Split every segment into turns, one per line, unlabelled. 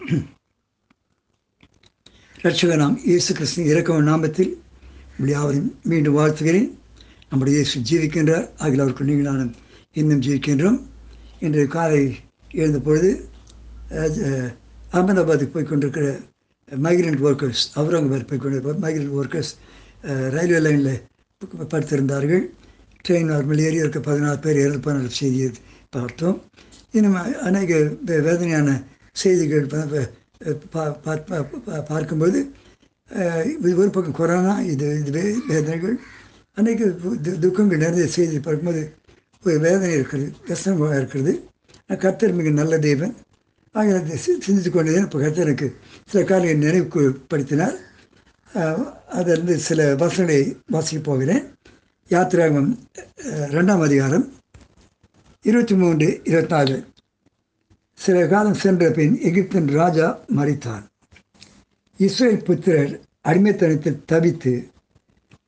ரட்சகனாம் இயேசு கிறிஸ்து இறக்கம் நாமத்தில் யாவரையும் மீண்டும் வாழ்த்துகிறேன். நம்முடைய இயேசு ஜீவிக்கின்றார். ஆகிய அவருக்கு நீங்கள் இன்னும் ஜீவிக்கின்றோம். இன்று காலை எழுந்த பொழுது அகமதாபாத்துக்கு போய் கொண்டிருக்கிற மைக்ரண்ட் ஒர்க்கர்ஸ் அவுரங்காபாத் போய் கொண்டிருப்பார் மைக்ரண்ட் ஒர்க்கர்ஸ் ரயில்வே லைனில் படுத்திருந்தார்கள். ட்ரெயின் நார்மல் ஏறி இருக்க பதினாறு பேர் இறந்து போன செய்தியை பார்த்தோம். இன்னும் அநேக வே- வேதனையான செய்திகள் பா- பா- பார்க்கும்போது இது ஒரு பக்கம் கொரோனா இது இது வேதனைகள் அன்றைக்கு துக்கங்கள் நிறைய செய்தி பார்க்கும்போது ஒரு வேதனை இருக்கிறது கஷ்டமாக இருக்கிறது. ஆனால் கர்த்தர் மிக நல்ல தெய்வன் ஆகிய சி- சிந்தித்து கொண்டதே இப்போ கர்த்தருக்கு சில காரியங்களை நினைவுபடுத்தினார். அஹ், அதிலிருந்து சில வசனங்களை வாசிக்க போகிறேன். யாத்திராகம் ரெண்டாம் அதிகாரம் இருபத்தி மூன்று இருபத்தி நாலு. சில காலம் சென்ற பின் எகிப்தின் ராஜா மறித்தான் இஸ்ரேல் புத்திரர் அடிமைத்தனத்தில் தவித்து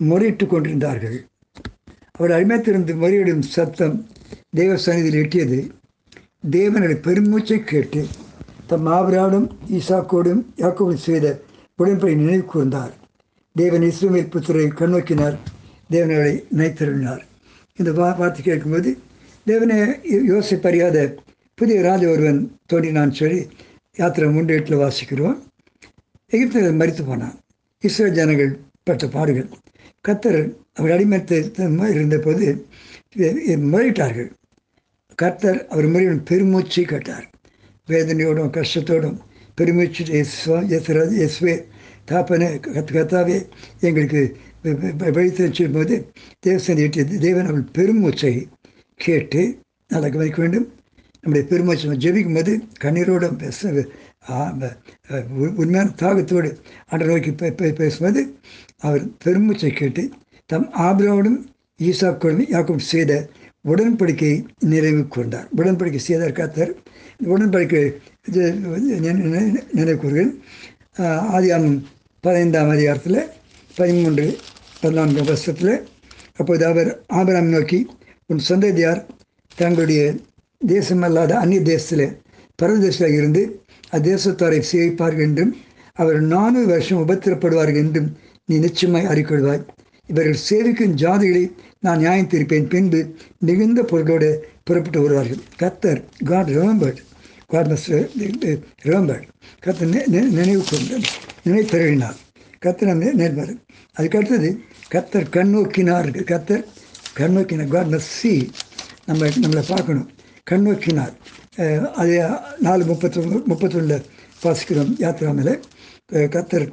முறையிட்டு கொண்டிருந்தார்கள். அவர் அடிமைத்திருந்து முறையிடும் சத்தம் தேவ சன்னிதியில் எட்டியது. தேவனுடைய பெருமூச்சை கேட்டு தம் ஆபராடும் ஈசாக்கோடும் யாக்கோடும் செய்த உடன்படி நினைவு கூர்ந்தார். தேவன் இஸ்ரேல் புத்திரை கண்ணோக்கினார் தேவனை நினைத்திருந்தார் இந்த வா வார்த்தை கேட்கும்போது தேவனை யோசிப்பறியாத புதிய ராஜ ஒருவன் தோன்றினான் சொல்லி யாத்திரை மூன்று எட்டில் வாசிக்கிறோம். எகிப்தில் மறித்து போனான். இஸ்ரோ ஜனங்கள் பட்ட பாடுகள். கத்தர் அவர் அடிமத்தை இருந்தபோது முறையிட்டார்கள். கர்த்தர் அவர் முறையின் பெருமூச்சு கேட்டார். வேதனையோடும் கஷ்டத்தோடும் பெருமூச்சு இயேசுவா இயேசுராஜ் இயேசுவே தாப்பனே கத் கத்தாவே எங்களுக்கு வழித்து போது தேவசன் எட்டியது தேவன் அவள் பெருமூச்சை கேட்டு நல்லா கவனிக்க வேண்டும். நம்முடைய பெருமை நம்ம ஜெபிக்கும் போது கண்ணீரோடும் பேச உ- உண்மையான தாகத்தோடு அன்ற நோக்கி பேசும்போது அவர் பெருமூச்சை கேட்டு தம் ஆபிரோடும் ஈசாக்கோடும் யாக்கும் செய்த உடன்படிக்கையை நிறைவு கொண்டார். உடன்படிக்கை செய்தார் காத்தார் உடன்படிக்கை நினைவு கூறுகிறேன் ஆதியாமம் பதினைந்தாம் அதிகாரத்தில் பதிமூன்று பதினான்காம் வருஷத்தில் அப்போது அவர் ஆபிராம் நோக்கி உன் சந்ததியார் தங்களுடைய தேசமல்லாத அந்நிய தேசத்தில் பரதேசில் இருந்து அத்தேசத்தாரை சேவிப்பார்கள் என்றும் அவர் நானூறு வருஷம் உபத்திரப்படுவார்கள் என்றும் நீ நிச்சயமாய் அறிக்கொள்வாய். இவர்கள் சேவிக்கும் ஜாதிகளை நான் நியாயம் தீர்ப்பேன். பின்பு மிகுந்த பொருளோடு புறப்பட்டு வருவார்கள். கத்தர் God remembered God must remembered கத்தர் நினைவு நி- நினைவு கொண்டு கத்தர் நேர்மார் அதுக்கு அடுத்தது கத்தர் கண்ணோக்கினார் கத்தர் கண்ணோக்கினார் காட் மஸ் சி நம்ம நம்மளை பார்க்கணும். கண்ணோக்கினார் அது நாலு முப்பத்தொன்று முப்பத்தொன்னில் வாசிக்கிறோம் யாத்திராமில் கத்தர்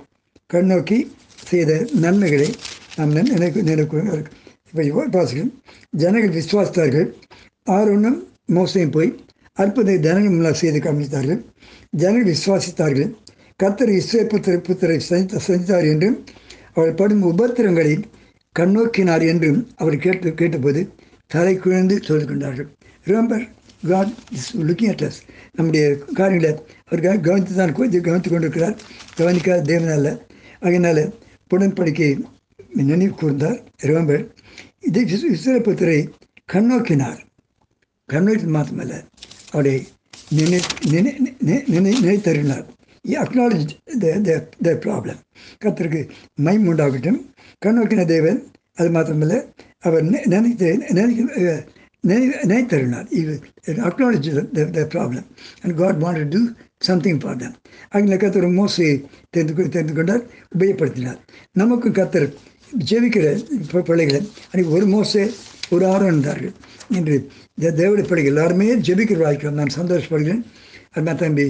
கண்ணோக்கி செய்த நன்மைகளை நாம் நினை- நினைக்கு இப்போ வாசிக்கிறோம் ஜனங்கள் விசுவாசித்தார்கள். ஆரோனும் மோசையும் போய் அற்புத ஜனங்கள் முன்னால் செய்து காமித்தார்கள் ஜனங்கள் விசுவாசித்தார்கள். கத்தர் இஸ்ரே புத்திர புத்திரை சந்தித்த சந்தித்தார் என்றும் அவள் படும் உபத்திரங்களை கண்ணோக்கினார் என்றும் அவர் கேட்டு கேட்டபோது தலை குழந்து சொல்லிக் கொண்டார்கள் remember God is looking at us நம்முடைய காரியங்களை அவர் கவனித்து தான் கொஞ்சம் கவனித்து கொண்டிருக்கிறார். கவனிக்காத தேவனால் அதனால் உடன்படிக்கை நினைவு கூர்ந்தார். ரிமெம்பர் இதை இஸ்ரேல் கண்ணோக்கினார். கண்ணோக்கி மாத்திரமல்ல அவரை நினை நினை நினை- நினைத்தருளினார் அக்னாலஜ் த ப்ராப்ளம் கத்தருக்கு மைம் உண்டாகட்டும். கண்ணோக்கின தேவன் அது மாத்திரமல்ல அவர் நினைத்து நினைக்க Naitarunar. He acknowledged நினைத்தருளினார் acknowledge the problem and wanted to do something for them அங்கே கத்தர் மோசி தெரிந்து தெரிந்து கொண்டார் உபயோகப்படுத்தினார். நமக்கும் கத்தர் ஜெபிக்கிற பிள்ளைகளை அன்றைக்கி ஒரு மோசே ஒரு ஆர்வம் இருந்தார்கள். என்று இந்த தேவடைய பிள்ளைகள் எல்லாருமே ஜெபிக்கிற வாழ்க்கை நான் சந்தோஷப்படுகிறேன். அது தம்பி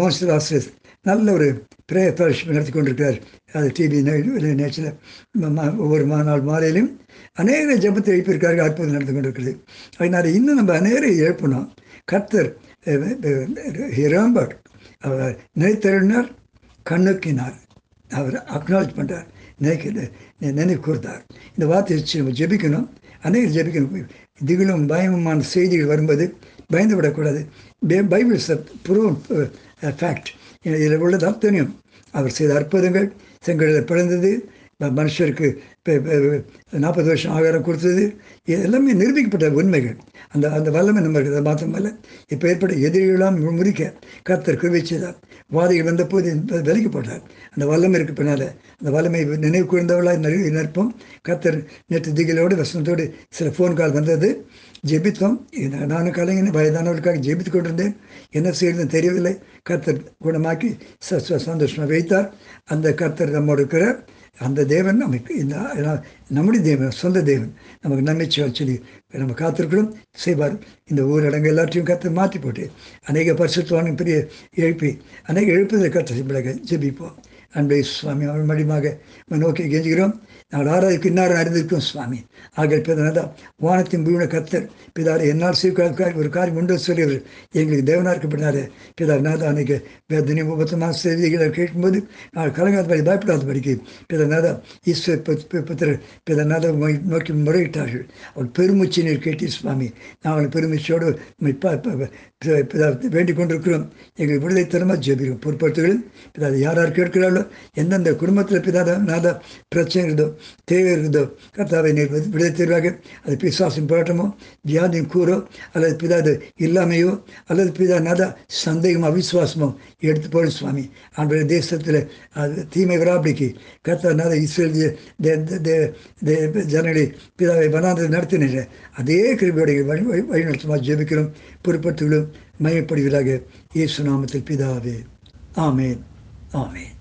மோசர் ஆசிரியர் நல்ல ஒரு பிரே ஃபெலோஷிப் நடத்தி கொண்டிருக்கிறார். அது டிவி நேச்சில் ஒவ்வொரு மா நாள் மாலையிலும் அநேக ஜபத்தை எழுப்பியிருக்கார்கள் அற்புதம் நடந்து கொண்டிருக்கிறது. அதனால் இன்னும் நம்ம அநேகரை எழுப்பணும் கர்த்தர் ஹிராம்பர் அவர் நினைத்தருளினார் கண்ணுக்கினார். அவர் அக்னாலஜ் பண்ணுறார் நினைக்கிறது நினைவு கூர்ந்தார். இந்த வார்த்தையை வச்சு நம்ம ஜெபிக்கணும். அநேகர் ஜெபிக்கணும். திகிலும் பயமுமான செய்திகள் வரும்போது பயந்து விடக்கூடாது பைபிள் ப்ரூவ் ஃபேக்ட் uh, இதில் உள்ளது தெரியும். அவர் செய்த அற்புதங்கள் செங்கடலை பிறந்தது மனுஷருக்கு நாற்பது வருஷம் ஆகாரம் கொடுத்தது இது எல்லாமே நிரூபிக்கப்பட்ட உண்மைகள். அந்த அந்த வல்லமை நம்ம இருக்குது அது மாத்திரமல்ல. இப்போ ஏற்பட்ட எதிரிகளாம் முறிக்க கர்த்தர் குவிச்சதார் செய்தார். வாதிகள் வந்தபோது விலைக்கு போட்டார். அந்த வல்லமை இருக்கு பின்னால். அந்த வல்லமை நினைவு கூர்ந்தவளாய் நிறைய நிற்போம். கர்த்தர் நேற்று திகிலோடு வசனத்தோடு சில ஃபோன் கால் வந்தது. ஜெபித்தோம். நானும் கலைஞன் வயதானவர்களுக்காக ஜெபித்து கொண்டிருந்தேன். என்ன செய்யறதுன்னு தெரியவில்லை. கர்த்தர் குணமாக்கி ச- ச- வைத்தார். அந்த கர்த்தர் நம்மோடு இருக்கிற அந்த தேவன் நமக்கு இந்த நம்முடைய தேவன் சொந்த தேவன். நமக்கு நன்மை சொல்லி நம்ம காத்திருக்கிறோம் செய்வார். இந்த ஊரடங்கு எல்லாத்தையும் கற்று மாற்றி போட்டு அநேக பரிசுத்தவான பெரிய எழுப்பி அநேக எழுப்புதல் கற்று ஜெபிப்போம். அன்பை சுவாமி அவன் மடிமாக நோக்கி கெஞ்சுகிறோம். நாங்கள் ஆராய்க்கு இன்னாரும் அறிந்திருக்கோம் சுவாமி. ஆகிய பிதனாதா வானத்தின் பூமியின கத்தர் பிதார் என்னால் சீக்கிரம் ஒரு காரியம் உண்டு சொல்லியவர் எங்களுக்கு தேவனாக இருக்கப்பட்டார். பிதார் நாதா அன்னைக்கு வேதனை உபத்தமான செய்திகளை கேட்கும்போது நாங்கள் கலங்காதபடி பயப்படாதபடிக்கு பிதநாதா ஈஸ்வர் புத்திரர் நாதா நோக்கி முறையிட்டார்கள். அவர் பெருமூச்சு நீர் கேட்டி சுவாமி. நாங்கள் பெருமூச்சோடு வேண்டிக் கொண்டிருக்கிறோம். எங்கள் விடுதலை தரமாக ஜெபிக்கிறோம். பொறுப்படுத்துகிறோம் பிதா யார் யார் கேட்கிறார்களோ எந்தெந்த குடும்பத்தில் பிதாத பிரச்சனை இருந்தோ தேவை இருந்தோ கர்த்தாவை நீர் விடுதலை தருவாங்க அது பிசாசின் போராட்டமோ வியாதியின் கூறோ அல்லது பிதாது இல்லாமையோ அல்லது பிதா நாதா சந்தேகமோ அவிசுவாசமோ எடுத்து போடும் சுவாமி. அவருடைய தேசத்தில் அது தீமை வராபடிக்கு கர்த்தா நாத இஸ்ரேல் தே- ஜனங்களை பிதாவை வனாந்தரை நடத்தினீங்க அதே கிருபியோடைய வழி வழி- வழிநடத்தமாக ஜெபிக்கிறோம். பொறுப்படுத்துகளும் மையப்படுகிறாக இயேசு நாமத்தில் பிதாவே. ஆமேன். ஆமேன்.